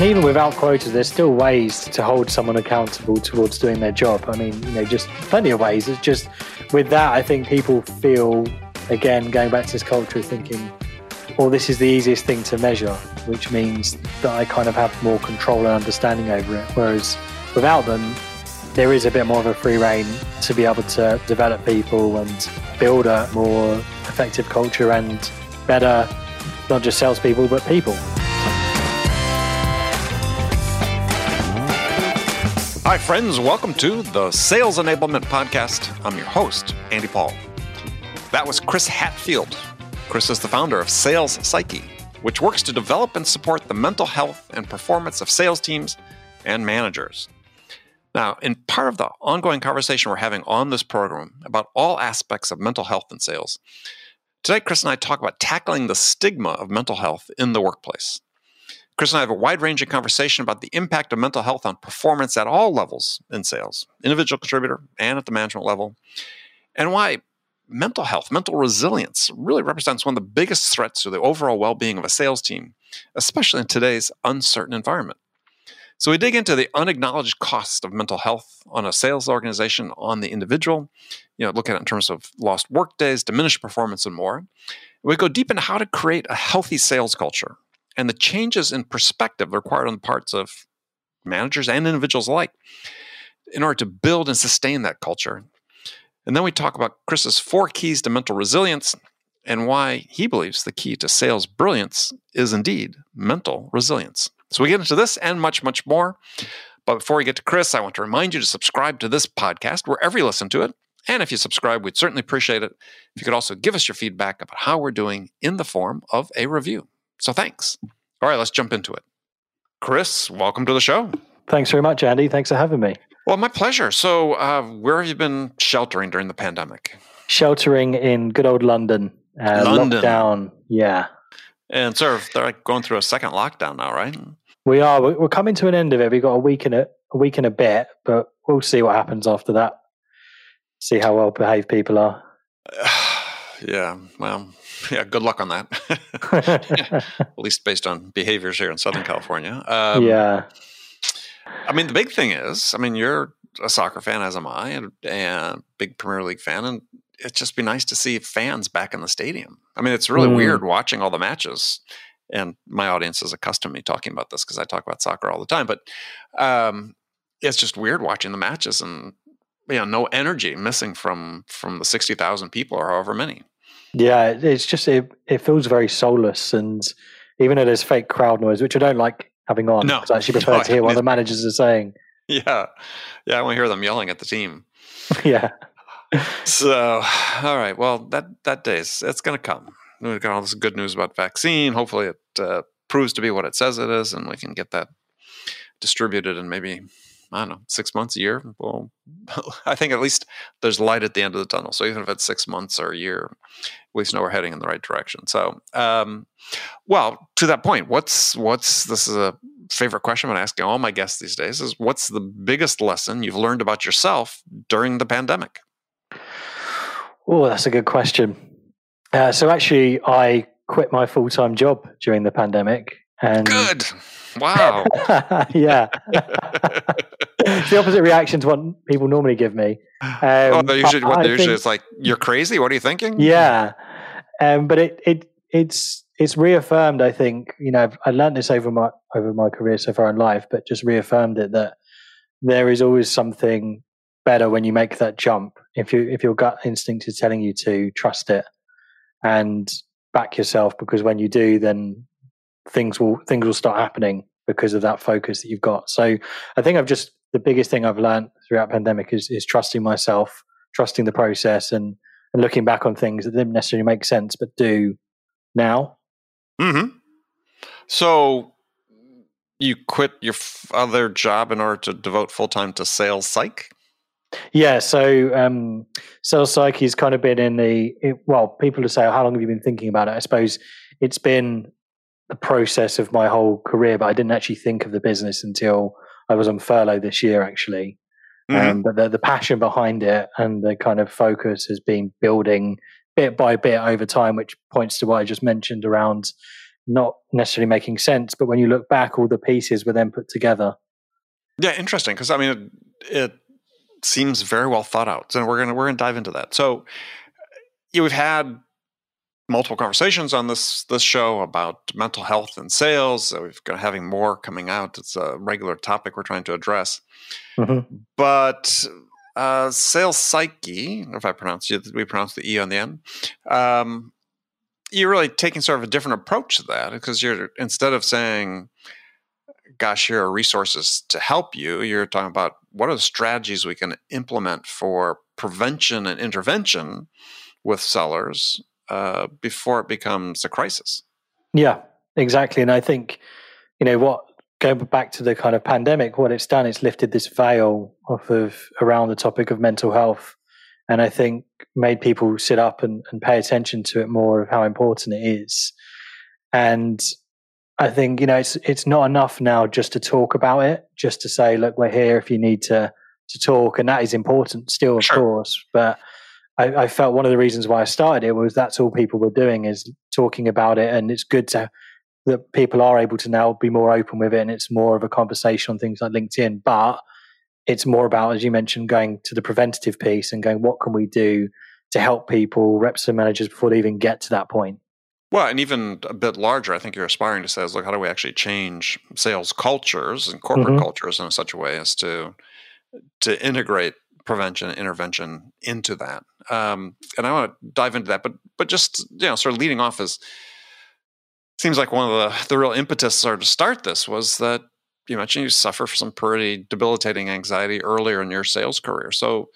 and even without quotas, there's still ways to hold someone accountable towards doing their job. I mean, you know, just plenty of ways. It's just with that, I think people feel again going back to this culture, thinking, "Well, this is the easiest thing to measure," which means that I kind of have more control and understanding over it. Whereas without them, there is a bit more of a free rein to be able to develop people and build a more effective culture and better, not just salespeople, but people. Hi, friends. Welcome to the Sales Enablement Podcast. I'm your host, Andy Paul. That was Chris Hatfield. Chris is the founder of Sales Psyche, which works to develop and support the mental health and performance of sales teams and managers. Now, in part of the ongoing conversation we're having on this program about all aspects of mental health and sales, today Chris and I talk about tackling the stigma of mental health in the workplace. Chris and I have a wide ranging conversation about the impact of mental health on performance at all levels in sales, individual contributor and at the management level, and why mental health, mental resilience really represents one of the biggest threats to the overall well being of a sales team, especially in today's uncertain environment. So we dig into the unacknowledged cost of mental health on a sales organization, on the individual, you know, look at it in terms of lost work days, diminished performance, and more. We go deep into how to create a healthy sales culture and the changes in perspective required on the parts of managers and individuals alike in order to build and sustain that culture. And then we talk about Chris's four keys to mental resilience and why he believes the key to sales brilliance is indeed mental resilience. So we get into this and much, much more. But before we get to Chris, I want to remind you to subscribe to this podcast wherever you listen to it. And if you subscribe, we'd certainly appreciate it. If you could also give us your feedback about how we're doing in the form of a review. So thanks. All right, let's jump into it. Chris, welcome to the show. Thanks very much, Andy. Thanks for having me. Well, my pleasure. So, uh, where have you been sheltering during the pandemic? Sheltering in good old London. Uh, London. Lockdown, yeah. And sort of, they're like going through a second lockdown now, right? We are. We're coming to an end of it. We've got a week and a, a week and a bit, but we'll see what happens after that. See how well behaved people are. yeah. Well, yeah. Good luck on that. At least based on behaviors here in Southern California. Um, yeah. I mean, the big thing is, I mean, you're a soccer fan, as am I, and, and big Premier League fan, and it'd just be nice to see fans back in the stadium. I mean, it's really Mm. weird watching all the matches, and my audience is accustomed to me talking about this because I talk about soccer all the time. But um, it's just weird watching the matches and you know, no energy missing from from the sixty thousand people or however many. Yeah, it's just it, it feels very soulless, and even though there's fake crowd noise, which I don't like having on, No. I actually prefer No, to hear what the managers are saying. Yeah, yeah, I want to hear them yelling at the team. yeah, So, all right. Well, that that day's it's going to come. We've got all this good news about vaccine. Hopefully, it uh, proves to be what it says it is, and we can get that distributed in maybe I don't know six months, a year. Well, I think at least there's light at the end of the tunnel. So even if it's six months or a year, at least know we're heading in the right direction. So, um, well, to that point, what's what's this is a favorite question I'm asking all my guests these days is what's the biggest lesson you've learned about yourself during the pandemic? oh, that's a good question. Uh, so actually, I quit my full time job during the pandemic, and Good. Wow. yeah, it's the opposite reaction to what people normally give me. Um, oh, they usually, what I they usually think- it's like, you're crazy. What are you thinking? Yeah, um, but it it it's it's reaffirmed. I think you know I've, I learned this over my over my career so far in life, but just reaffirmed it that there is always something better when you make that jump. If you if your gut instinct is telling you to trust it and back yourself, because when you do, then things will things will start happening because of that focus that you've got. So I think I've just the biggest thing I've learned throughout pandemic is is trusting myself, trusting the process, and and looking back on things that didn't necessarily make sense but do now. hmm So you quit your f- other job in order to devote full time to sales psych? Yeah, so um, sales psyche has kind of been in the it, well. People will say, "How long have you been thinking about it?" I suppose it's been the process of my whole career, but I didn't actually think of the business until I was on furlough this year, actually. Mhm. Um, but the, the passion behind it and the kind of focus has been building bit by bit over time, which points to what I just mentioned around not necessarily making sense. But when you look back, all the pieces were then put together. Yeah, interesting. Because I mean, it, it, seems very well thought out, and we're gonna we're gonna dive into that. So, yeah, we've had multiple conversations on this this show about mental health and sales. We've got having more coming out. It's a regular topic we're trying to address. Mm-hmm. But uh, sales psyche, if I pronounce it, we pronounce the e on the end. Um, you're really taking sort of a different approach to that because you're instead of saying, "Gosh, here are resources to help you," you're talking about what are the strategies we can implement for prevention and intervention with sellers uh, before it becomes a crisis. Yeah, exactly. And I think, you know, what going back to the kind of pandemic, what it's done, it's lifted this veil off of around the topic of mental health. And I think made people sit up and, and pay attention to it more of how important it is. And I think, you know, it's it's not enough now just to talk about it, just to say, look, we're here if you need to to talk. And that is important still, of sure. course. But I, I, felt one of the reasons why I started it was that's all people were doing is talking about it, and it's good to that people are able to now be more open with it, and it's more of a conversation on things like LinkedIn. But it's more about, as you mentioned, going to the preventative piece and going, what can we do to help people, reps and managers, before they even get to that point. Well, and even a bit larger, I think you're aspiring to say is, look, how do we actually change sales cultures and corporate mm-hmm. cultures in such a way as to to integrate prevention intervention into that. Um, and I want to dive into that, but but just you know, sort of leading off is seems like one of the the real impetus sort of to start this was that you mentioned you suffer from some pretty debilitating anxiety earlier in your sales career. So,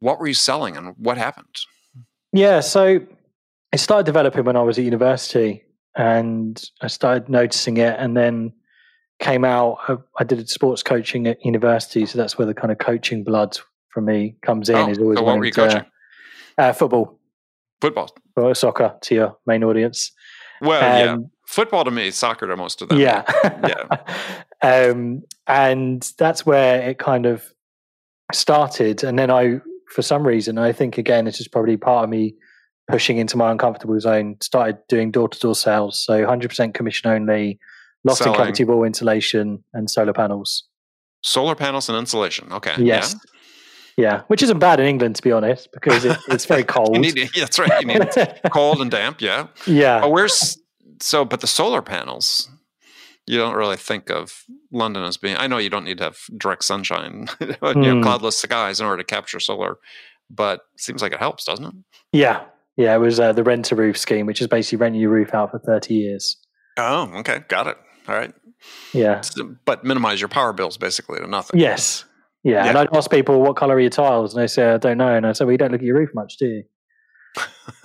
what were you selling, and what happened? Yeah, so it started developing when I was at university, and I started noticing it, and then came out, I, I, did sports coaching at university, so that's where the kind of coaching blood for me comes in. Oh, is always so what were you coaching? Uh, football, football, or soccer to your main audience. Well, um, yeah, football to me, soccer to most of them. Yeah, yeah, um, and that's where it kind of started, and then I, for some reason, I think again, this is probably part of me pushing into my uncomfortable zone. Started doing door to door sales, so 100% commission only loft Selling. and cavity wall insulation and solar panels. Solar panels and insulation. Okay. Yes. Yeah. Yeah, which isn't bad in England to be honest, because it, it's very cold. need, yeah, that's right. You need cold and damp. Yeah. Yeah. But where's so? But the solar panels, you don't really think of London as being. I know you don't need to have direct sunshine, you know, hmm. cloudless skies in order to capture solar, but it seems like it helps, doesn't it? Yeah, yeah. It was uh, the rent a roof scheme, which is basically renting your roof out for thirty years. Oh, okay, got it. All right. Yeah. So, but minimize your power bills basically to nothing. Yes. Yeah. yeah. And I'd ask people, what color are your tiles? And they say, I don't know. And I say, well, you don't look at your roof much, do you?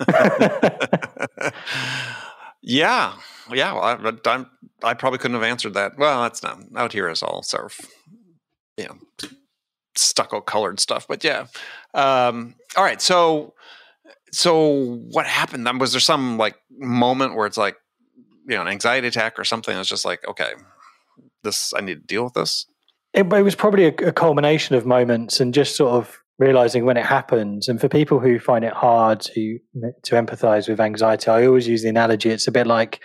yeah. Yeah. Well, I, I'm, I probably couldn't have answered that. Well, that's not out here is all sort of, you know, stucco colored stuff. But yeah. Um, all right. So, so what happened? Was there some like moment where it's like, you know an anxiety attack or something it's just like okay this i need to deal with this it, it was probably a, a, culmination of moments and just sort of realizing when it happens and for people who find it hard to to empathize with anxiety i always use the analogy it's a bit like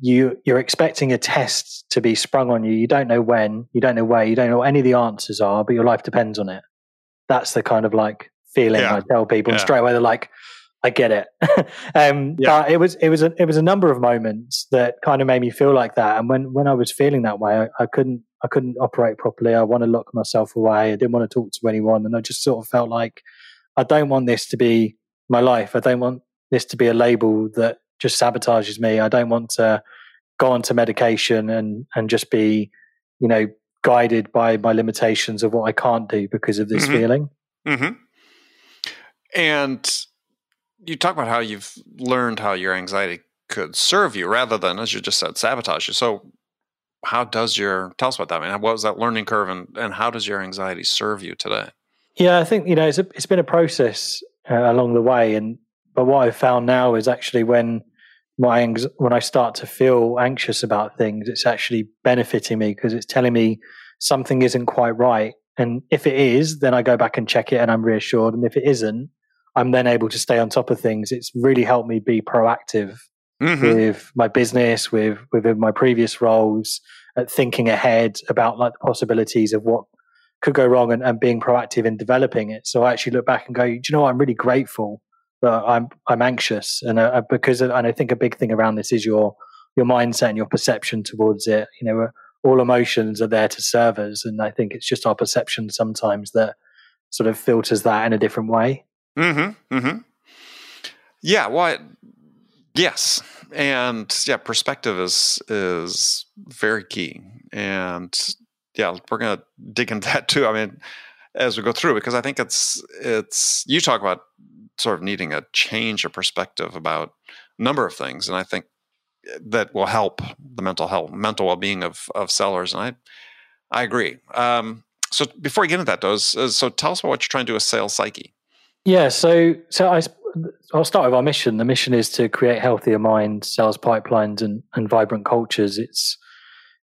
you you're expecting a test to be sprung on you you don't know when you don't know where you don't know what any of the answers are but your life depends on it that's the kind of like feeling yeah. i tell people yeah. and straight away they're like I get it. um, yeah. But it was it was a, it was a number of moments that kind of made me feel like that. And when when I was feeling that way, I, I couldn't I couldn't operate properly. I want to lock myself away. I didn't want to talk to anyone, and I just sort of felt like I don't want this to be my life. I don't want this to be a label that just sabotages me. I don't want to go onto medication and and just be, you know, guided by my limitations of what I can't do because of this mm-hmm. feeling. Mm-hmm. And you talk about how you've learned how your anxiety could serve you rather than, as you just said, sabotage you. So, how does your tell us about that? I mean, what was that learning curve, and and how does your anxiety serve you today? Yeah, I think you know it's a, it's been a process uh, along the way, and but what I've found now is actually when my when I start to feel anxious about things, it's actually benefiting me because it's telling me something isn't quite right. And if it is, then I go back and check it, and I'm reassured. And if it isn't, I'm then able to stay on top of things. It's really helped me be proactive mm-hmm. with my business, with within my previous roles, at thinking ahead about like the possibilities of what could go wrong and, and being proactive in developing it. So I actually look back and go, do you know what? I'm really grateful that I'm I'm anxious, and uh, because and I think a big thing around this is your your mindset and your perception towards it. You know, all emotions are there to serve us, and I think it's just our perception sometimes that sort of filters that in a different way. Mm-hmm. Mm-hmm. Yeah. Well, yes, and yeah, perspective is is very key, and yeah, we're gonna dig into that too. I mean, as we go through, because I think it's it's you talk about sort of needing a change of perspective about a number of things, and I think that will help the mental health, mental well being of of sellers. And I I agree. Um, so before we get into that, though, so tell us about what you're trying to do with sales psyche. Yeah, so so I I'll start with our mission. The mission is to create healthier minds, sales pipelines, and and vibrant cultures. It's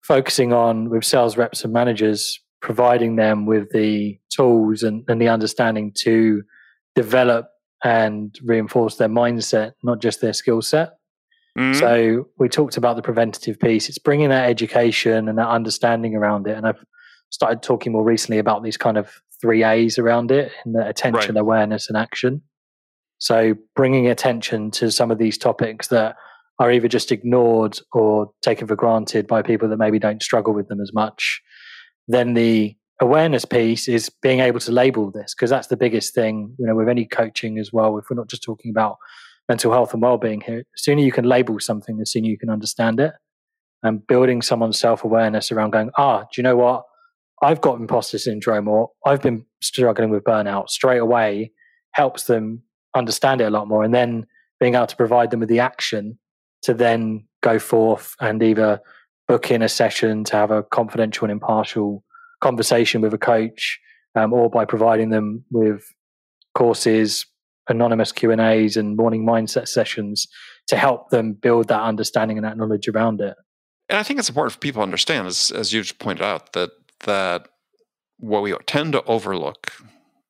focusing on with sales reps and managers, providing them with the tools and, and the understanding to develop and reinforce their mindset, not just their skill set. Mm-hmm. So we talked about the preventative piece. It's bringing that education and that understanding around it. And I've started talking more recently about these kind of three A's around it in the attention, right. awareness, and action. So bringing attention to some of these topics that are either just ignored or taken for granted by people that maybe don't struggle with them as much. Then the awareness piece is being able to label this because that's the biggest thing, you know, with any coaching as well. If we're not just talking about mental health and well-being here, the sooner you can label something, the sooner you can understand it. And building someone's self-awareness around going, ah, do you know what? I've got imposter syndrome or I've been struggling with burnout straight away helps them understand it a lot more. And then being able to provide them with the action to then go forth and either book in a session to have a confidential and impartial conversation with a coach um, or by providing them with courses anonymous q and a's and morning mindset sessions to help them build that understanding and that knowledge around it and i think it's important for people to understand as, as you've pointed out that that what we tend to overlook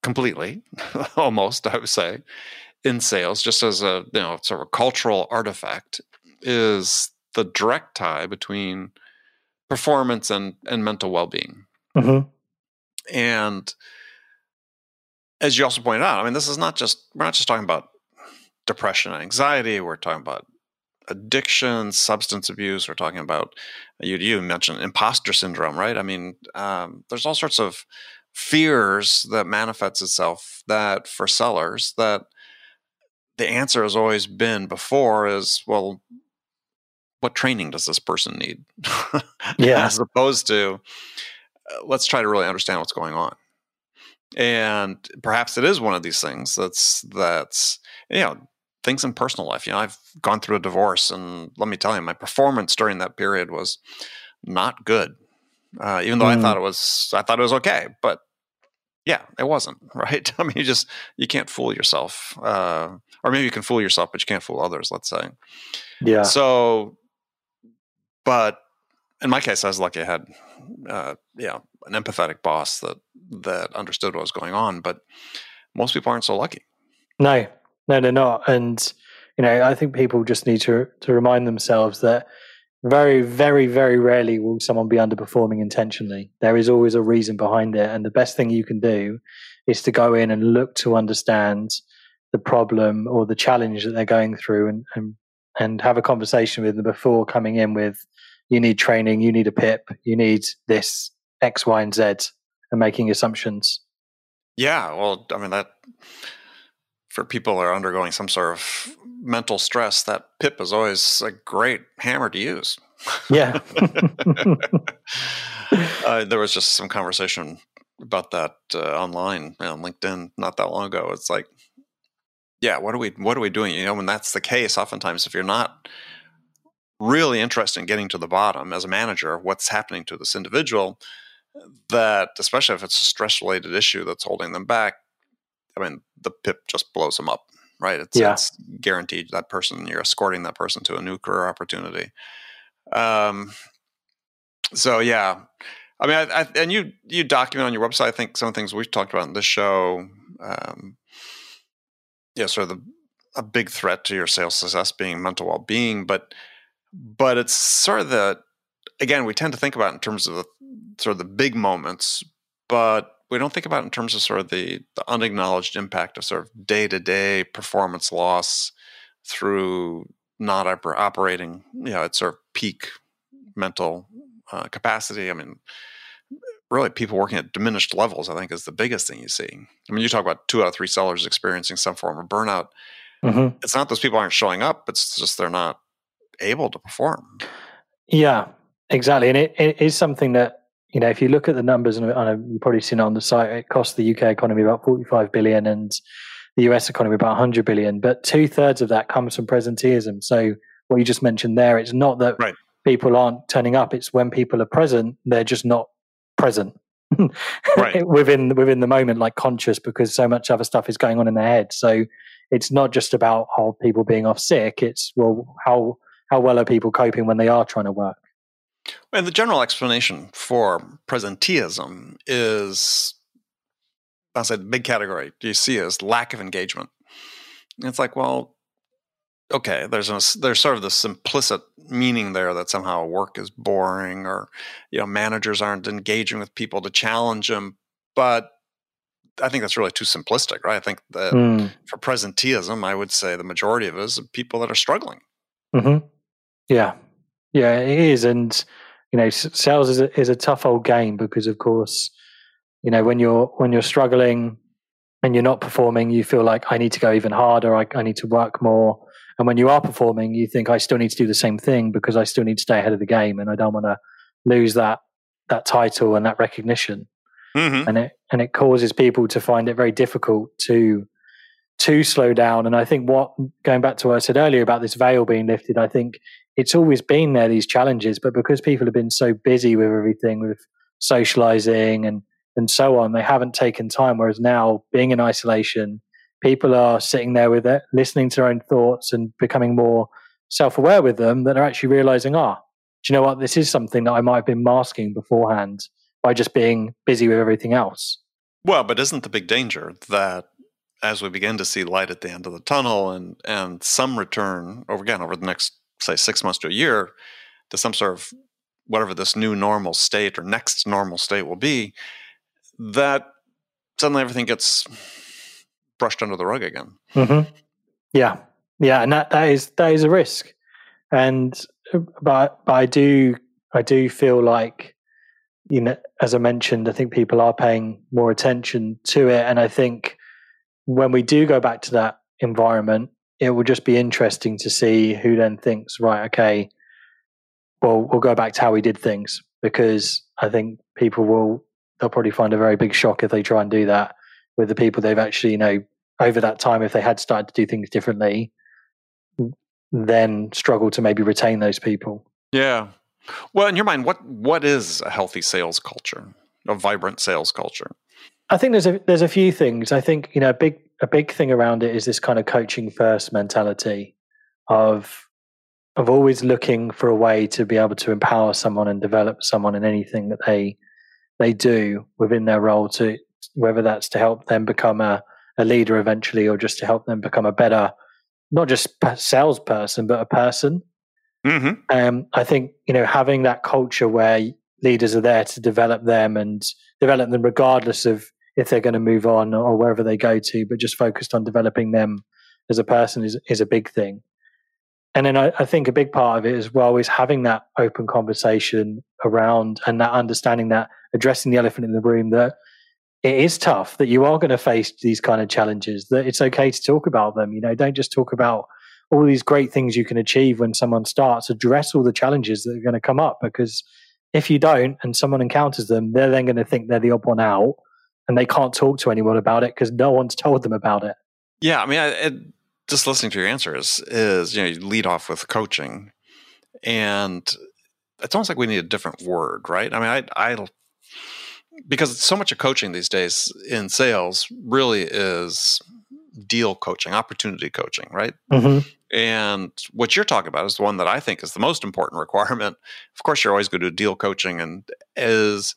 completely almost i would say in sales just as a you know sort of cultural artifact is the direct tie between performance and, and mental well being. Mm-hmm. And as you also pointed out, I mean, this is not just, we're not just talking about depression and anxiety, we're talking about addiction, substance abuse, we're talking about, you, you mentioned imposter syndrome, right? I mean, um, there's all sorts of fears that manifests itself that for sellers that the answer has always been before is well what training does this person need? yeah. As opposed to, uh, let's try to really understand what's going on. And perhaps it is one of these things that's, that's, you know, things in personal life. You know, I've gone through a divorce and let me tell you, my performance during that period was not good. Uh, even though mm. I thought it was, I thought it was okay, but yeah, it wasn't right. I mean, you just you can't fool yourself, uh, or maybe you can fool yourself, but you can't fool others. Let's say. Yeah. So but in my case, I was lucky. I had, uh, yeah, an empathetic boss that that understood what was going on. But most people aren't so lucky. No, no, they're not. And you know, I think people just need to to remind themselves that very, very, very rarely will someone be underperforming intentionally. There is always a reason behind it, and the best thing you can do is to go in and look to understand the problem or the challenge that they're going through, and and and have a conversation with them before coming in with you need training, you need a PIP, you need this X, Y, and Z, and making assumptions. Yeah, well, I mean that people are undergoing some sort of mental stress, that PIP is always a great hammer to use. Yeah. uh, there was just some conversation about that uh, online on LinkedIn not that long ago. It's like, yeah, what are we what are we doing? You know, when that's the case, oftentimes if you're not really interested in getting to the bottom as a manager of what's happening to this individual, that especially if it's a stress related issue that's holding them back, I mean, the PIP just blows them up, right? It's, yeah. it's guaranteed that person, you're escorting that person to a new career opportunity. Um, so yeah, I mean, I, I, and you you document on your website. I think some of the things we've talked about in this show, um, yeah, sort of the a big threat to your sales success being mental well-being, but but it's sort of the again we tend to think about in terms of the sort of the big moments, but we don't think about in terms of sort of the, the unacknowledged impact of sort of day-to-day performance loss through not operating, you know, at sort of peak mental uh, capacity. I mean, really people working at diminished levels, I think, is the biggest thing you see. I mean, you talk about two out of three sellers experiencing some form of burnout. Mm-hmm. It's not those people aren't showing up; it's just they're not able to perform. Yeah, exactly, and it, it is something that you know if you look at the numbers, and you've probably seen it on the site, it costs the UK economy about forty-five billion, and the US economy about 100 billion, but two thirds of that comes from presenteeism. So what you just mentioned there, it's not that right. people aren't turning up; it's when people are present, they're just not present right. within within the moment, like conscious, because so much other stuff is going on in their head. So it's not just about oh, people being off sick. It's well, how how well are people coping when they are trying to work? And the general explanation for presenteeism is, I said, big category. Do you see as lack of engagement? And it's like, well, okay, there's a, there's sort of this implicit meaning there that somehow work is boring or you know managers aren't engaging with people to challenge them. But I think that's really too simplistic, right? I think that mm. for presenteeism, I would say the majority of it is people that are struggling. Mm-hmm. Yeah, yeah, it is, and you know, sales is a, is a tough old game because, of course, you know when you're when you're struggling and you're not performing, you feel like I need to go even harder. I, I need to work more. And when you are performing, you think I still need to do the same thing because I still need to stay ahead of the game, and I don't want to lose that that title and that recognition. Mm-hmm. And it and it causes people to find it very difficult to to slow down. And I think what going back to what I said earlier about this veil being lifted, I think it's always been there these challenges, but because people have been so busy with everything, with socializing and and so on, they haven't taken time. Whereas now, being in isolation, people are sitting there with it, listening to their own thoughts and becoming more self aware with them that are actually realizing, ah, oh, do you know what? This is something that I might have been masking beforehand by just being busy with everything else. Well, but isn't the big danger that as we begin to see light at the end of the tunnel and, and some return over again over the next, say, six months to a year to some sort of whatever this new normal state or next normal state will be, that suddenly everything gets brushed under the rug again. Mm-hmm. Yeah, yeah, and that, that is that is a risk, and but but I do I do feel like you know as I mentioned, I think people are paying more attention to it, and I think when we do go back to that environment, it will just be interesting to see who then thinks right, okay, well we'll go back to how we did things because I think people will they'll probably find a very big shock if they try and do that with the people they've actually, you know, over that time, if they had started to do things differently, then struggle to maybe retain those people. Yeah. Well, in your mind, what what is a healthy sales culture, a vibrant sales culture? I think there's a there's a few things. I think you know a big a big thing around it is this kind of coaching first mentality of of always looking for a way to be able to empower someone and develop someone in anything that they they do within their role to whether that's to help them become a, a leader eventually or just to help them become a better not just salesperson but a person mm-hmm. um, i think you know having that culture where leaders are there to develop them and develop them regardless of if they're going to move on or wherever they go to but just focused on developing them as a person is, is a big thing. And then I, I, think a big part of it as well is having that open conversation around and that understanding that addressing the elephant in the room that it is tough that you are going to face these kind of challenges that it's okay to talk about them you know don't just talk about all these great things you can achieve when someone starts address all the challenges that are going to come up because if you don't and someone encounters them they're then going to think they're the odd one out and they can't talk to anyone about it because no one's told them about it. Yeah i mean I, it, just listening to your answers is you know you lead off with coaching and it's almost like we need a different word right? I mean i i because so much of coaching these days in sales really is deal coaching opportunity coaching right? Mm-hmm. and what you're talking about is the one that i think is the most important requirement. Of course you're always going to do deal coaching and is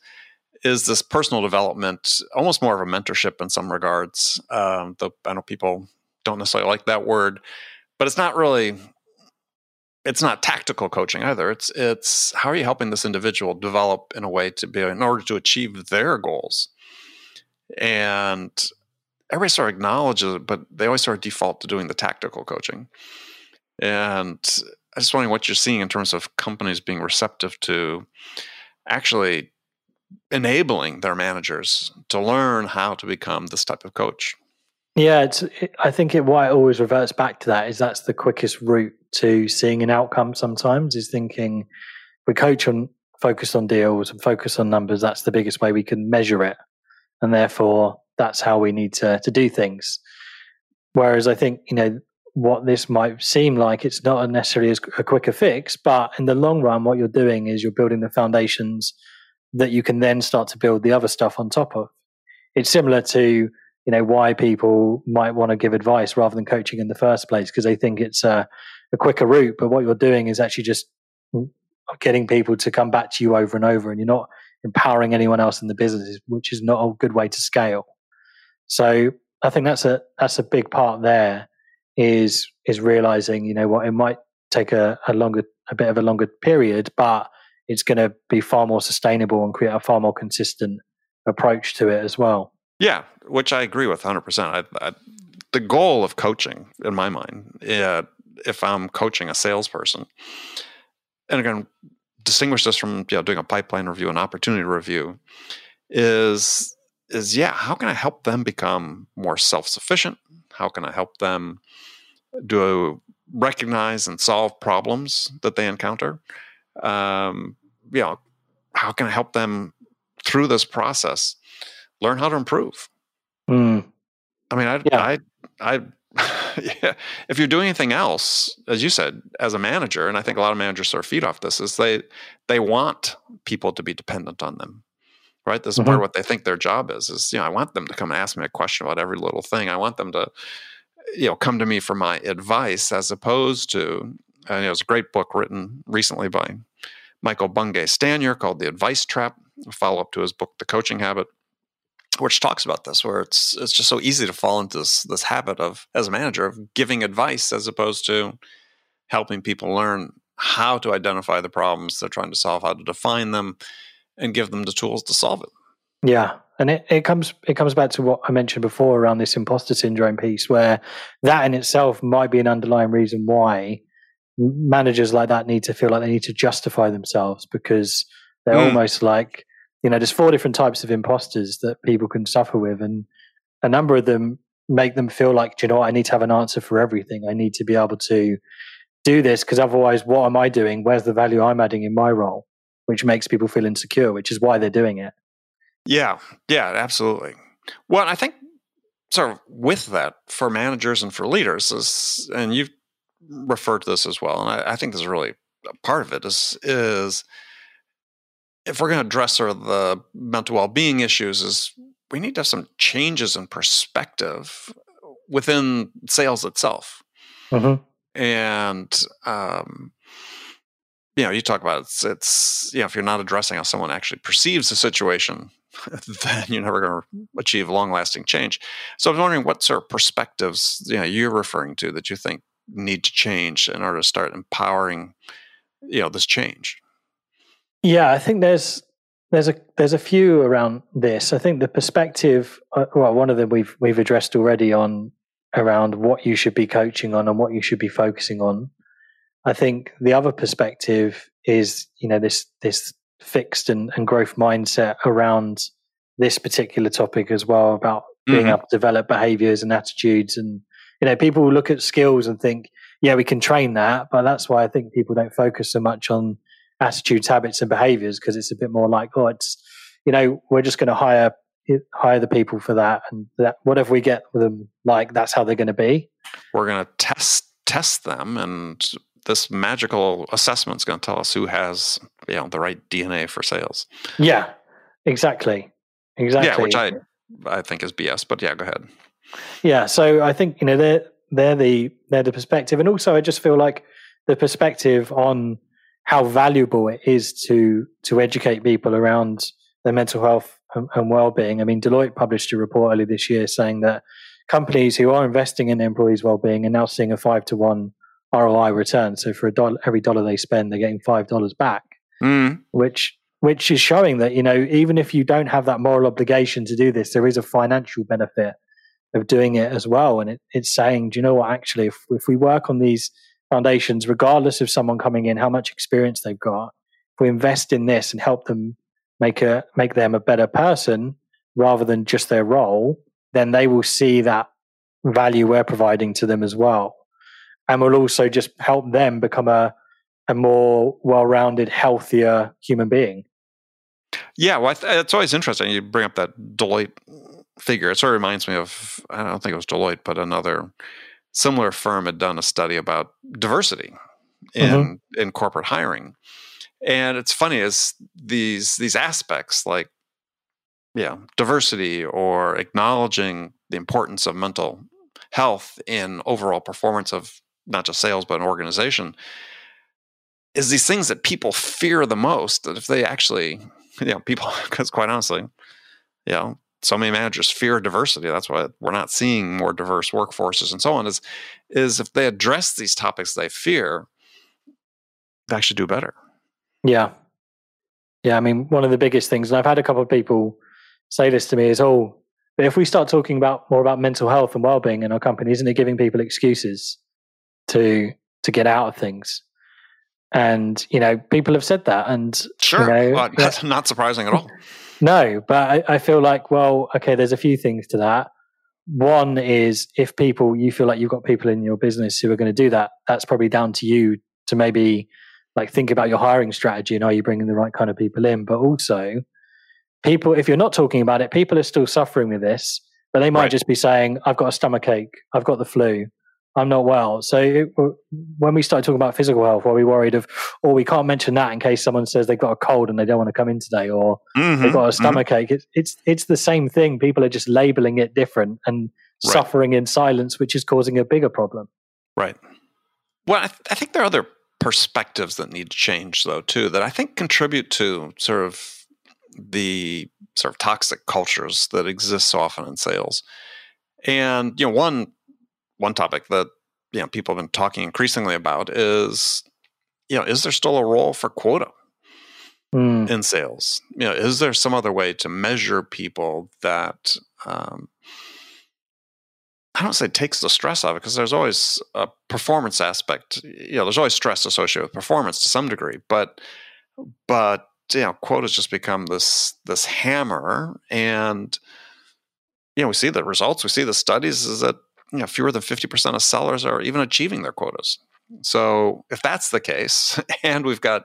is this personal development almost more of a mentorship in some regards um, the, i know people don't necessarily like that word, but it's not really it's not tactical coaching either. It's it's how are you helping this individual develop in a way to be in order to achieve their goals. And everybody sort of acknowledges it, but they always sort of default to doing the tactical coaching. And I just wondering what you're seeing in terms of companies being receptive to actually enabling their managers to learn how to become this type of coach. Yeah, it's. It, I think it why it always reverts back to that is that's the quickest route to seeing an outcome. Sometimes is thinking we coach on focus on deals and focus on numbers. That's the biggest way we can measure it, and therefore that's how we need to to do things. Whereas I think you know what this might seem like it's not necessarily as a quicker fix, but in the long run, what you're doing is you're building the foundations that you can then start to build the other stuff on top of. It's similar to you know why people might want to give advice rather than coaching in the first place because they think it's a, a quicker route. But what you're doing is actually just mm, getting people to come back to you over and over, and you're not empowering anyone else in the business, which is not a good way to scale. So I think that's a that's a big part there is is realizing you know what it might take a, a longer a bit of a longer period, but it's going to be far more sustainable and create a far more consistent approach to it as well. Yeah, which I agree with 100%. I, I, the goal of coaching, in my mind, yeah, if I'm coaching a salesperson, and again, distinguish this from you know, doing a pipeline review, an opportunity review, is is yeah, how can I help them become more self sufficient? How can I help them do recognize and solve problems that they encounter? Um, you know, how can I help them through this process learn how to improve? Mm. I mean, I, yeah. I, I, yeah. If you're doing anything else, as you said, as a manager, and I think a lot of managers sort of feed off this, is they they want people to be dependent on them, right? This is mm-hmm. part of what they think their job is. Is you know, I want them to come and ask me a question about every little thing. I want them to, you know, come to me for my advice, as opposed to and it was a great book written recently by Michael Bungay Stanier called The Advice Trap, a follow up to his book, The Coaching Habit, which talks about this, where it's it's just so easy to fall into this this habit of as a manager of giving advice as opposed to helping people learn how to identify the problems they're trying to solve, how to define them, and give them the tools to solve it. Yeah, and it, it comes it comes back to what I mentioned before around this imposter syndrome piece, where that in itself might be an underlying reason why managers like that need to feel like they need to justify themselves because they're mm. almost like you know there's four different types of imposters that people can suffer with and a number of them make them feel like you know what, i need to have an answer for everything. I need to be able to do this because otherwise what am i doing? Where's the value i'm adding in my role? Which makes people feel insecure which is why they're doing it. Yeah. Yeah absolutely. Well i think sort of with that for managers and for leaders is and you've refer to this as well, and I, I think this is really part of it is is if we're going to address sort of the mental well-being issues is we need to have some changes in perspective within sales itself mm-hmm. and um, you know you talk about it's, it's you know if you're not addressing how someone actually perceives the situation then you're never going to achieve long-lasting change so i was wondering what sort of perspectives you know you're referring to that you think need to change in order to start empowering you know this change. Yeah i think there's there's a there's a few around this. I think the perspective uh, well one of them we've we've addressed already on around what you should be coaching on and what you should be focusing on. I think the other perspective is you know this this fixed and, and growth mindset around this particular topic as well about being mm-hmm. able to develop behaviors and attitudes and you know, people look at skills and think, yeah, we can train that, but that's why I think people don't focus so much on attitudes, habits, and behaviors because it's a bit more like, oh, it's, you know, we're just going to hire hire the people for that, and that whatever we get them like, that's how they're going to be. We're going to test test them, and this magical assessment is going to tell us who has you know the right DNA for sales. Yeah, exactly, exactly. Yeah, which I I think is BS. But yeah, go ahead. Yeah, so I think you know they're they're the they're the perspective, and also I just feel like the perspective on how valuable it is to to educate people around their mental health and, and well-being. I mean, Deloitte published a report earlier this year saying that companies who are investing in employees' well-being are now seeing a five to one ROI return. So for a dollar, every dollar they spend, they're getting five dollars back, Mm. which which is showing that you know even if you don't have that moral obligation to do this, there is a financial benefit of doing it as well. And it, it's saying, do you know what? Actually, if if we work on these foundations, regardless of someone coming in, how much experience they've got, if we invest in this and help them make a make them a better person rather than just their role, then they will see that value we're providing to them as well and we'll also just help them become a a more well-rounded, healthier human being. Yeah, well, it's always interesting. You bring up that Deloitte figure. It sort of reminds me of I don't think it was Deloitte, but another similar firm had done a study about diversity in mm-hmm. in corporate hiring. And it's funny as these these aspects like yeah, diversity or acknowledging the importance of mental health in overall performance of not just sales but an organization is these things that people fear the most that if they actually you know people because quite honestly you know so many managers fear diversity. That's why we're not seeing more diverse workforces and so on is is if they address these topics they fear they actually do better. Yeah. Yeah i mean one of the biggest things and i've had a couple of people say this to me is oh but if we start talking about more about mental health and well-being in our company isn't it giving people excuses to to get out of things and you know people have said that and sure you know, well, that's not surprising at all. No but I, I, feel like well okay there's a few things to that. One is if people you feel like you've got people in your business who are going to do that that's probably down to you to maybe like think about your hiring strategy and are you bringing the right kind of people in? But also people if you're not talking about it people are still suffering with this but they might right. just be saying i've got a stomach ache. I've got the flu I'm not well. So it, when we started talking about physical health, were we worried of, oh, we can't mention that in case someone says they've got a cold and they don't want to come in today, or mm-hmm, they've got a stomach mm-hmm. ache? It's, it's it's the same thing. People are just labeling it different and right. suffering in silence, which is causing a bigger problem. Right. Well, I, th- I think there are other perspectives that need to change, though, too, that I think contribute to sort of the sort of toxic cultures that exist so often in sales. And you know, one one topic that you know people have been talking increasingly about is you know is there still a role for quota mm. in sales you know is there some other way to measure people that um, i don't say takes the stress out of it because there's always a performance aspect you know there's always stress associated with performance to some degree but but you know quotas just become this this hammer and you know we see the results we see the studies is that you know, fewer than 50% of sellers are even achieving their quotas. So if that's the case, and we've got,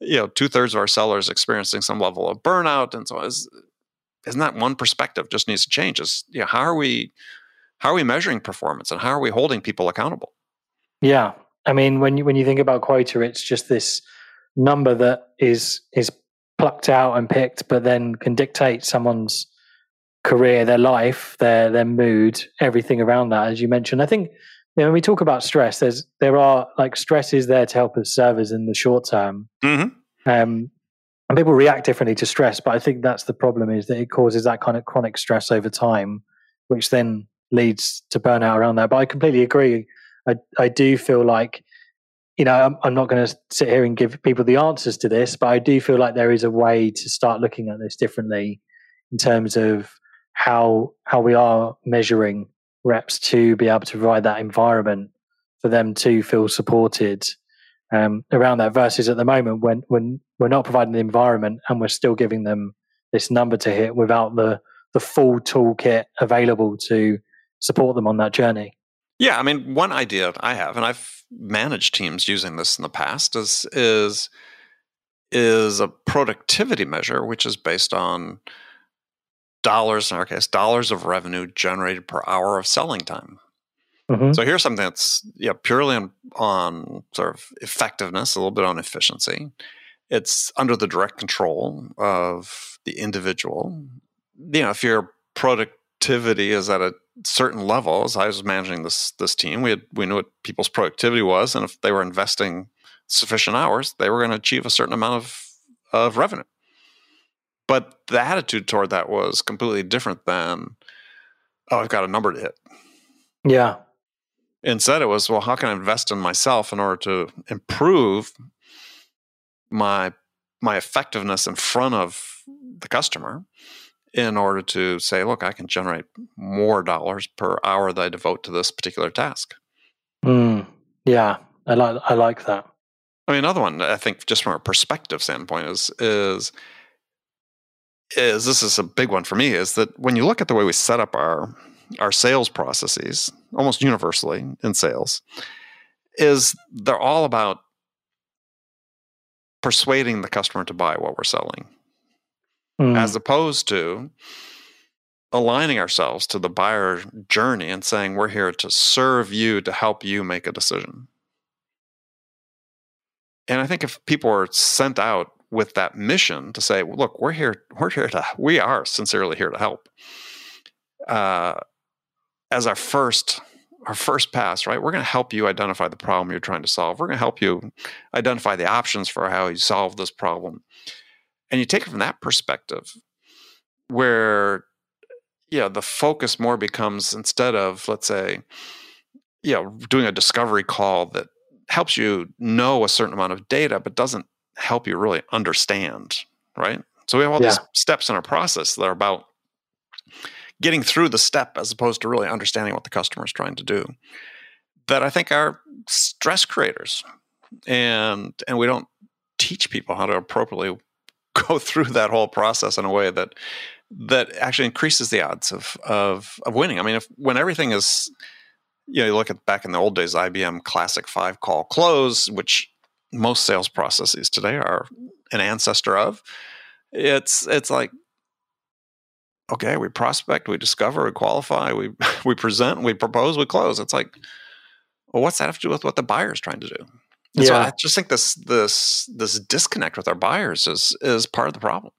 you know, two thirds of our sellers experiencing some level of burnout and so on, is, isn't that one perspective just needs to change? Is, you know, how are we, how are we measuring performance and how are we holding people accountable? Yeah. I mean, when you, when you think about quota, it's just this number that is, is plucked out and picked, but then can dictate someone's career, their life, their their mood, everything around that. As you mentioned, I think you know, when we talk about stress, there's there are like stress is there to help us servers in the short term, mm-hmm. um, and people react differently to stress. But I think that's the problem is that it causes that kind of chronic stress over time, which then leads to burnout around that. But I completely agree. I I do feel like you know, I'm, I'm not going to sit here and give people the answers to this, but I do feel like there is a way to start looking at this differently in terms of how how we are measuring reps to be able to provide that environment for them to feel supported um, around that versus at the moment when when we're not providing the environment and we're still giving them this number to hit without the the full toolkit available to support them on that journey. Yeah, I mean, one idea I have, and I've managed teams using this in the past, is is is a productivity measure, which is based on dollars, in our case, dollars of revenue generated per hour of selling time. Mm-hmm. So here's something that's yeah purely on, on sort of effectiveness, a little bit on efficiency. It's under the direct control of the individual. You know, if your productivity is at a certain level, as I was managing this this team, we had we knew what people's productivity was, and if they were investing sufficient hours, they were going to achieve a certain amount of of revenue. But the attitude toward that was completely different than oh, I've got a number to hit. Yeah. Instead, it was, well, how can I invest in myself in order to improve my my effectiveness in front of the customer in order to say, look, I can generate more dollars per hour that I devote to this particular task. Mm, yeah, I like I like that. I mean, another one I think just from a perspective standpoint is is is this is a big one for me is that when you look at the way we set up our our sales processes, almost universally in sales, is they're all about persuading the customer to buy what we're selling, mm. as opposed to aligning ourselves to the buyer journey and saying we're here to serve you to help you make a decision. And I think if people are sent out with that mission to say, look, we're here, we're here to, we are sincerely here to help. Uh, as our first our first pass, right? We're going to help you identify the problem you're trying to solve. We're going to help you identify the options for how you solve this problem. And you take it from that perspective, where yeah, you know, the focus more becomes instead of, let's say, you know, doing a discovery call that helps you know a certain amount of data, but doesn't help you really understand, right? So we have all yeah. these steps in our process that are about getting through the step as opposed to really understanding what the customer is trying to do that I think are stress creators. And and we don't teach people how to appropriately go through that whole process in a way that that actually increases the odds of of of winning. I mean, if when everything is you know, you look at back in the old days, IBM Classic Five call close, which most sales processes today are an ancestor of. It's it's like okay, we prospect, we discover, we qualify, we we present, we propose, we close. It's like, well, what's that have to do with what the buyer is trying to do? And yeah. so I just think this this this disconnect with our buyers is is part of the problem.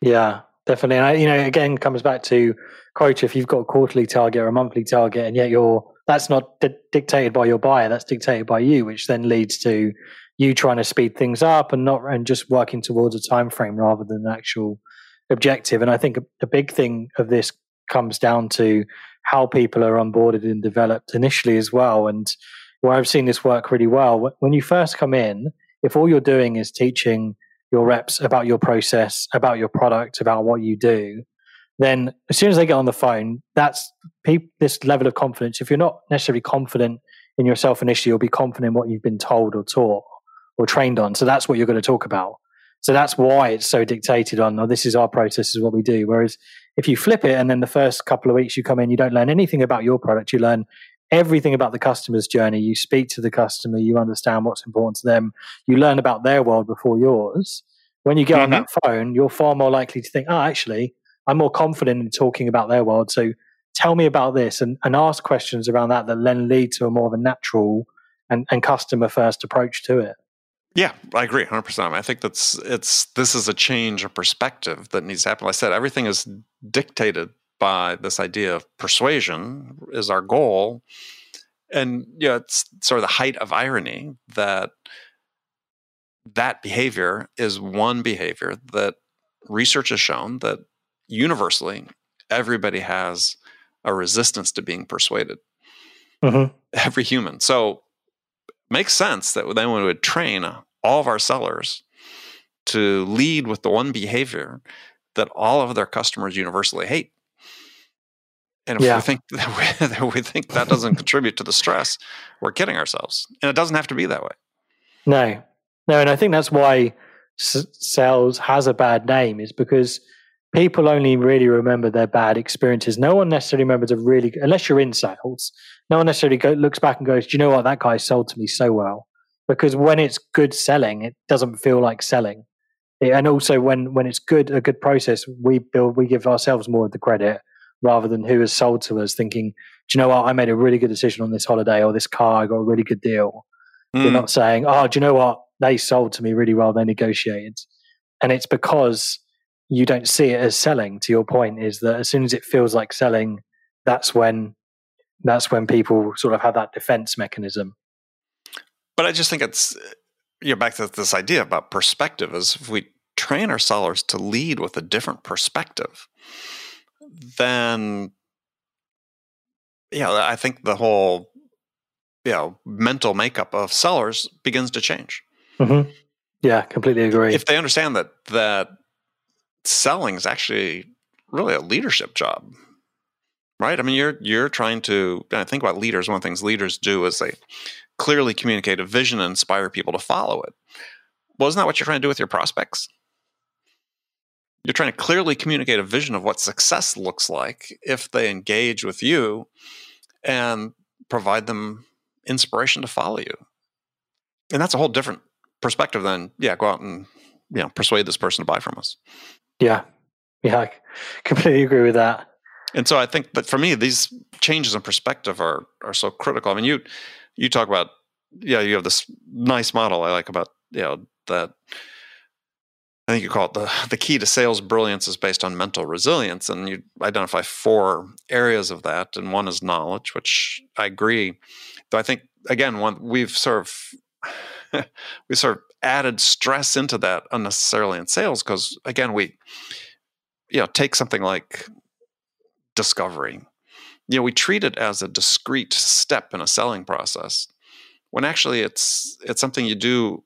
Yeah, definitely. And I, you know, again, comes back to quote: if you've got a quarterly target or a monthly target, and yet you're that's not di- dictated by your buyer, that's dictated by you, which then leads to you trying to speed things up and not and just working towards a time frame rather than an actual objective. And I think a, big thing of this comes down to how people are onboarded and developed initially as well. And where I've seen this work really well, when you first come in, if all you're doing is teaching your reps about your process, about your product, about what you do, then as soon as they get on the phone, that's this level of confidence. If you're not necessarily confident in yourself initially, you'll be confident in what you've been told or taught or trained on. So that's what you're going to talk about. So that's why it's so dictated on, oh, this is our process, is what we do. Whereas if you flip it and then the first couple of weeks you come in, you don't learn anything about your product, you learn everything about the customer's journey. You speak to the customer, you understand what's important to them, you learn about their world before yours. When you get mm-hmm. on that phone, you're far more likely to think, oh, actually, I'm more confident in talking about their world. So tell me about this and, and ask questions around that that then lead to a more of a natural and, and customer first approach to it. Yeah, I agree 100%. I think that's it's this is a change of perspective that needs to happen. Like I said, everything is dictated by this idea of persuasion is our goal. And yeah, you know, it's sort of the height of irony that that behavior is one behavior that research has shown that universally everybody has a resistance to being persuaded. Mm-hmm. Every human. So makes sense that then we would train all of our sellers to lead with the one behavior that all of their customers universally hate. And if yeah. we think that we, that we think that doesn't contribute to the stress, we're kidding ourselves. And it doesn't have to be that way. No, no, and I think that's why sales has a bad name is because people only really remember their bad experiences. No one necessarily remembers a really, unless you're in sales, no one necessarily go, looks back and goes, "Do you know what? That guy sold to me so well." Because when it's good selling, it doesn't feel like selling. It, and also when when it's good, a good process, we build, we give ourselves more of the credit rather than who has sold to us. Thinking, "Do you know what? I made a really good decision on this holiday or this car. I got a really good deal." Mm. You're not saying, "Oh, do you know what? They sold to me really well. They negotiated," and it's because you don't see it as selling to your point is that as soon as it feels like selling that's when that's when people sort of have that defense mechanism but i just think it's you know back to this idea about perspective is if we train our sellers to lead with a different perspective then yeah, I think the whole you know mental makeup of sellers begins to change. Mm-hmm. Yeah, completely agree. If they understand that that selling is actually really a leadership job, right? I mean, you're you're trying to I think about leaders. One of the things leaders do is they clearly communicate a vision and inspire people to follow it. Well, isn't that what you're trying to do with your prospects? You're trying to clearly communicate a vision of what success looks like if they engage with you and provide them inspiration to follow you. And that's a whole different perspective than, yeah, go out and you know, persuade this person to buy from us. Yeah. Yeah, I completely agree with that. And so I think that for me, these changes in perspective are are so critical. I mean, you you talk about yeah, you have this nice model I like about you know that I think you call it the the key to sales brilliance is based on mental resilience, and you identify four areas of that, and one is knowledge, which I agree. Though I think again, one we've sort of we sort of added stress into that unnecessarily in sales because again, we you know take something like discovery. You know, we treat it as a discrete step in a selling process when actually it's it's something you do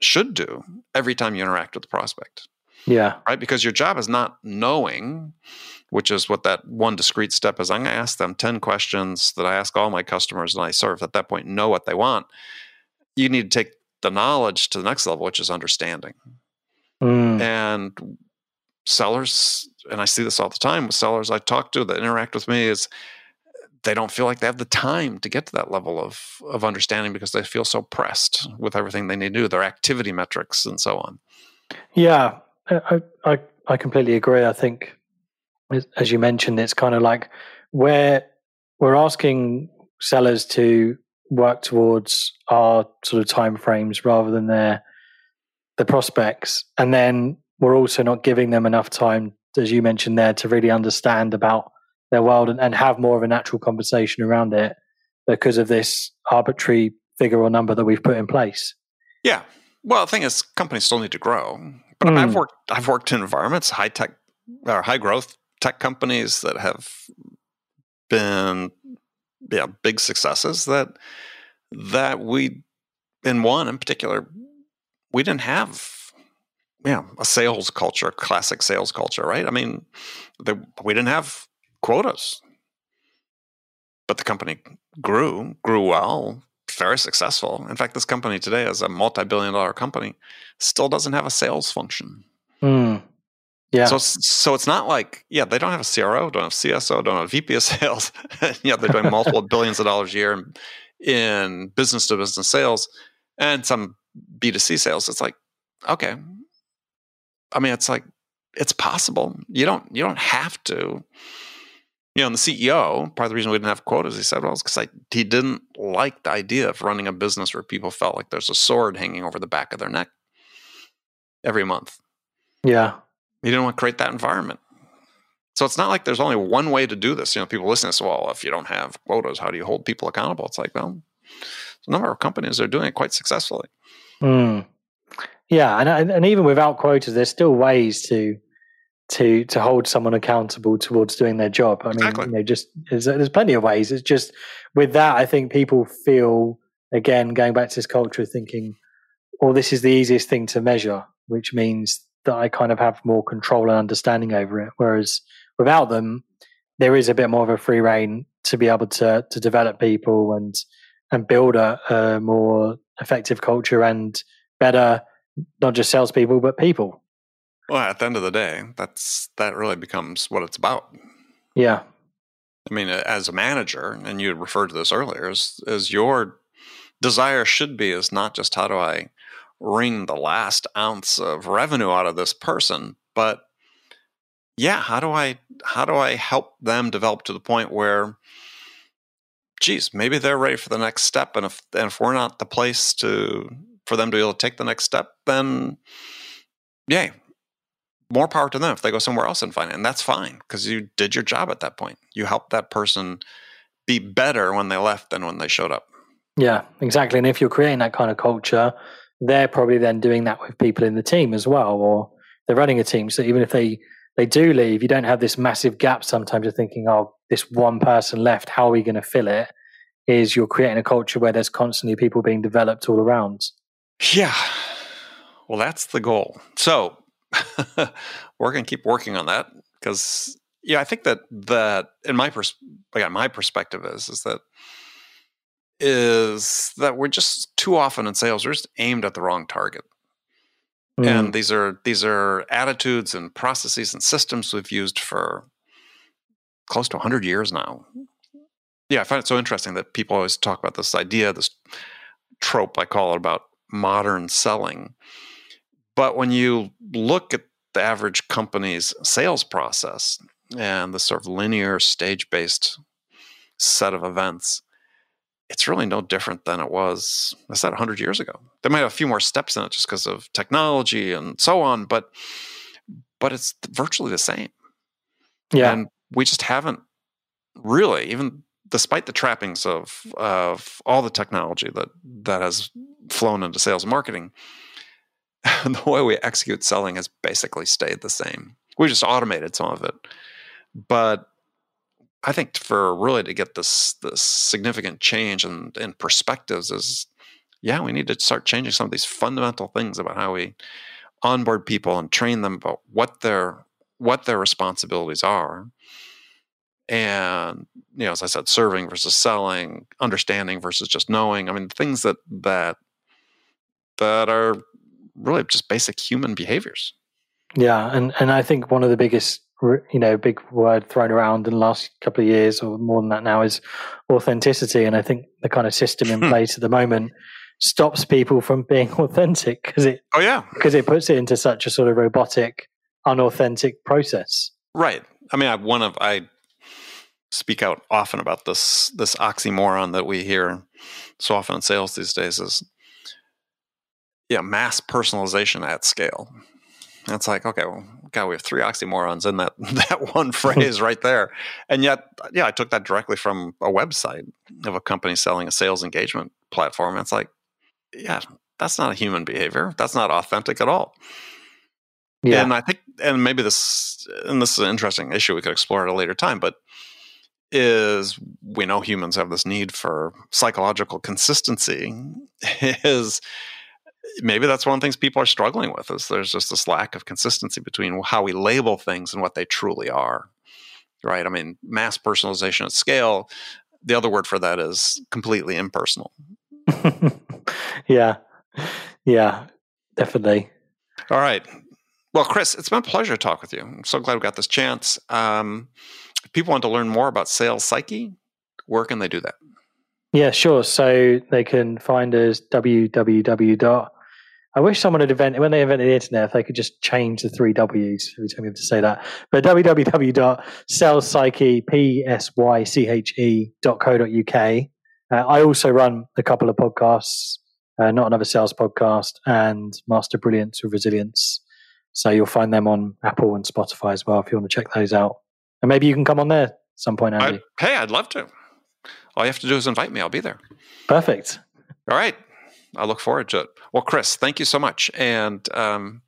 should do every time you interact with the prospect. Yeah. Right? Because your job is not knowing, which is what that one discrete step is. I'm going to ask them 10 questions that I ask all my customers, and I sort of at that point know what they want. You need to take the knowledge to the next level, which is understanding. Mm. And sellers, and I see this all the time with sellers I talk to that interact with me, is they don't feel like they have the time to get to that level of of understanding because they feel so pressed with everything they need to do, their activity metrics and so on. Yeah, I I, I completely agree. I think, as you mentioned, it's kind of like where we're asking sellers to work towards our sort of time frames rather than their the prospects, and then we're also not giving them enough time, as you mentioned there, to really understand about their world and, and have more of a natural conversation around it because of this arbitrary figure or number that we've put in place. Yeah. Well, the thing is, companies still need to grow. But mm. I've worked I've worked in environments, high tech or high growth tech companies that have been yeah big successes that that we in one in particular we didn't have yeah a sales culture classic sales culture right i mean the, we didn't have quotas. But the company grew, grew well, very successful. In fact, this company today, as a multi-billion dollar company, still doesn't have a sales function. Mm. Yeah. So, so it's not like, yeah, they don't have a CRO, don't have CSO, don't have VP of sales. yeah, they're doing multiple billions of dollars a year in, in business to business sales and some B2C sales. It's like, okay. I mean, it's like, it's possible. You don't, you don't have to you know, and the CEO, part of the reason we didn't have quotas, he said, well, it's because he didn't like the idea of running a business where people felt like there's a sword hanging over the back of their neck every month. Yeah. He didn't want to create that environment. So it's not like there's only one way to do this. You know, people listening to this, well, if you don't have quotas, how do you hold people accountable? It's like, well, a number of companies are doing it quite successfully. Mm. Yeah, and and even without quotas, there's still ways to to to hold someone accountable towards doing their job. I mean, exactly. you know, just there's, there's plenty of ways. It's just with that, I think people feel again going back to this culture of thinking, "Well, this is the easiest thing to measure," which means that I kind of have more control and understanding over it. Whereas without them, there is a bit more of a free rein to be able to to develop people and and build a, a more effective culture and better not just salespeople but people. Well, at the end of the day, that's that really becomes what it's about. Yeah. I mean, as a manager, and you referred to this earlier, is, is your desire should be is not just how do I wring the last ounce of revenue out of this person, but yeah, how do I how do I help them develop to the point where, geez, maybe they're ready for the next step, and if and if we're not the place to for them to be able to take the next step, then yay, more power to them if they go somewhere else and find it. And that's fine because you did your job at that point. You helped that person be better when they left than when they showed up. Yeah, exactly. And if you're creating that kind of culture, they're probably then doing that with people in the team as well, or they're running a team. So even if they they do leave, you don't have this massive gap. Sometimes you're thinking, oh, this one person left, how are we going to fill it? Is you're creating a culture where there's constantly people being developed all around. Yeah. Well, that's the goal. So we're going to keep working on that because, yeah, I think that that in my pers- again, my perspective is is that is that we're just too often in sales we're just aimed at the wrong target. Mm. And these are these are attitudes and processes and systems we've used for close to 100 years now. Yeah, I find it so interesting that people always talk about this idea, this trope I call it about modern selling. But when you look at the average company's sales process and the sort of linear stage based set of events, it's really no different than it was, I said, 100 years ago. They might have a few more steps in it just because of technology and so on, but but it's virtually the same. Yeah. And we just haven't really, even despite the trappings of of all the technology that that has flown into sales and marketing, the way we execute selling has basically stayed the same. We just automated some of it, but I think for really to get this this significant change in, in perspectives is, yeah, we need to start changing some of these fundamental things about how we onboard people and train them about what their what their responsibilities are. And you know as i said serving versus selling understanding versus just knowing. I mean things that that that are really just basic human behaviors. Yeah and and i think one of the biggest you know big word thrown around in the last couple of years or more than that now is authenticity. And i think the kind of system in hmm. place at the moment stops people from being authentic because it oh yeah. because it puts it into such a sort of robotic unauthentic process. Right. I mean i one of i speak out often about this this oxymoron that we hear so often in sales these days is yeah mass personalization at scale it's like okay well god we have three oxymorons in that that one phrase right there. And yet yeah i took that directly from a website of a company selling a sales engagement platform. And it's like yeah that's not a human behavior. That's not authentic at all. Yeah. and i think and maybe this and this is an interesting issue we could explore at a later time but is we know humans have this need for psychological consistency is maybe that's one of the things people are struggling with is there's just this lack of consistency between how we label things and what they truly are right i mean mass personalization at scale the other word for that is completely impersonal yeah yeah definitely all right well chris it's been a pleasure to talk with you i'm so glad we got this chance um, if people want to learn more about sales psyche, where can they do that? Yeah, sure. So they can find us www. I wish someone had invented when they invented the internet, if they could just change the three W's every time you have to say that. But www.salespsyche.co.uk. Uh, I also run a couple of podcasts, uh, not another sales podcast, and Master Brilliance with Resilience. So you'll find them on Apple and Spotify as well if you want to check those out. And maybe you can come on there some point, Andy. I, hey, I'd love to. All you have to do is invite me. I'll be there. Perfect. All right. I look forward to it. Well, Chris, thank you so much. And um,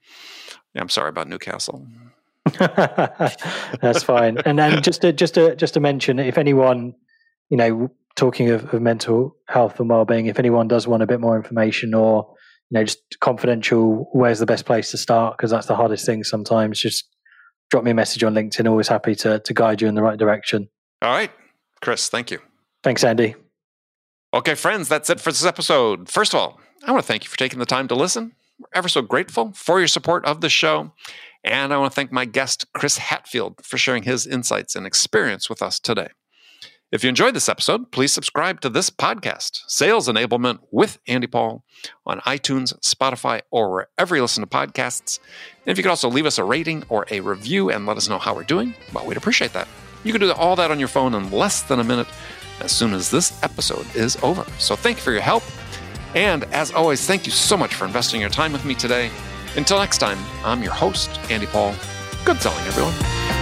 yeah, I'm sorry about Newcastle. That's fine. And then just to, just to, just to mention, if anyone, you know, talking of, of mental health and well-being, if anyone does want a bit more information or you know just confidential, where's the best place to start? Because that's the hardest thing sometimes. Just drop me a message on LinkedIn. Always happy to, to guide you in the right direction. All right. Chris, thank you. Thanks, Andy. Okay, friends, that's it for this episode. First of all, I want to thank you for taking the time to listen. We're ever so grateful for your support of the show. And I want to thank my guest, Chris Hatfield, for sharing his insights and experience with us today. If you enjoyed this episode, please subscribe to this podcast, Sales Enablement with Andy Paul, on iTunes, Spotify, or wherever you listen to podcasts. And if you could also leave us a rating or a review and let us know how we're doing, well, we'd appreciate that. You can do all that on your phone in less than a minute as soon as this episode is over. So thank you for your help. And as always, thank you so much for investing your time with me today. Until next time, I'm your host, Andy Paul. Good selling, everyone.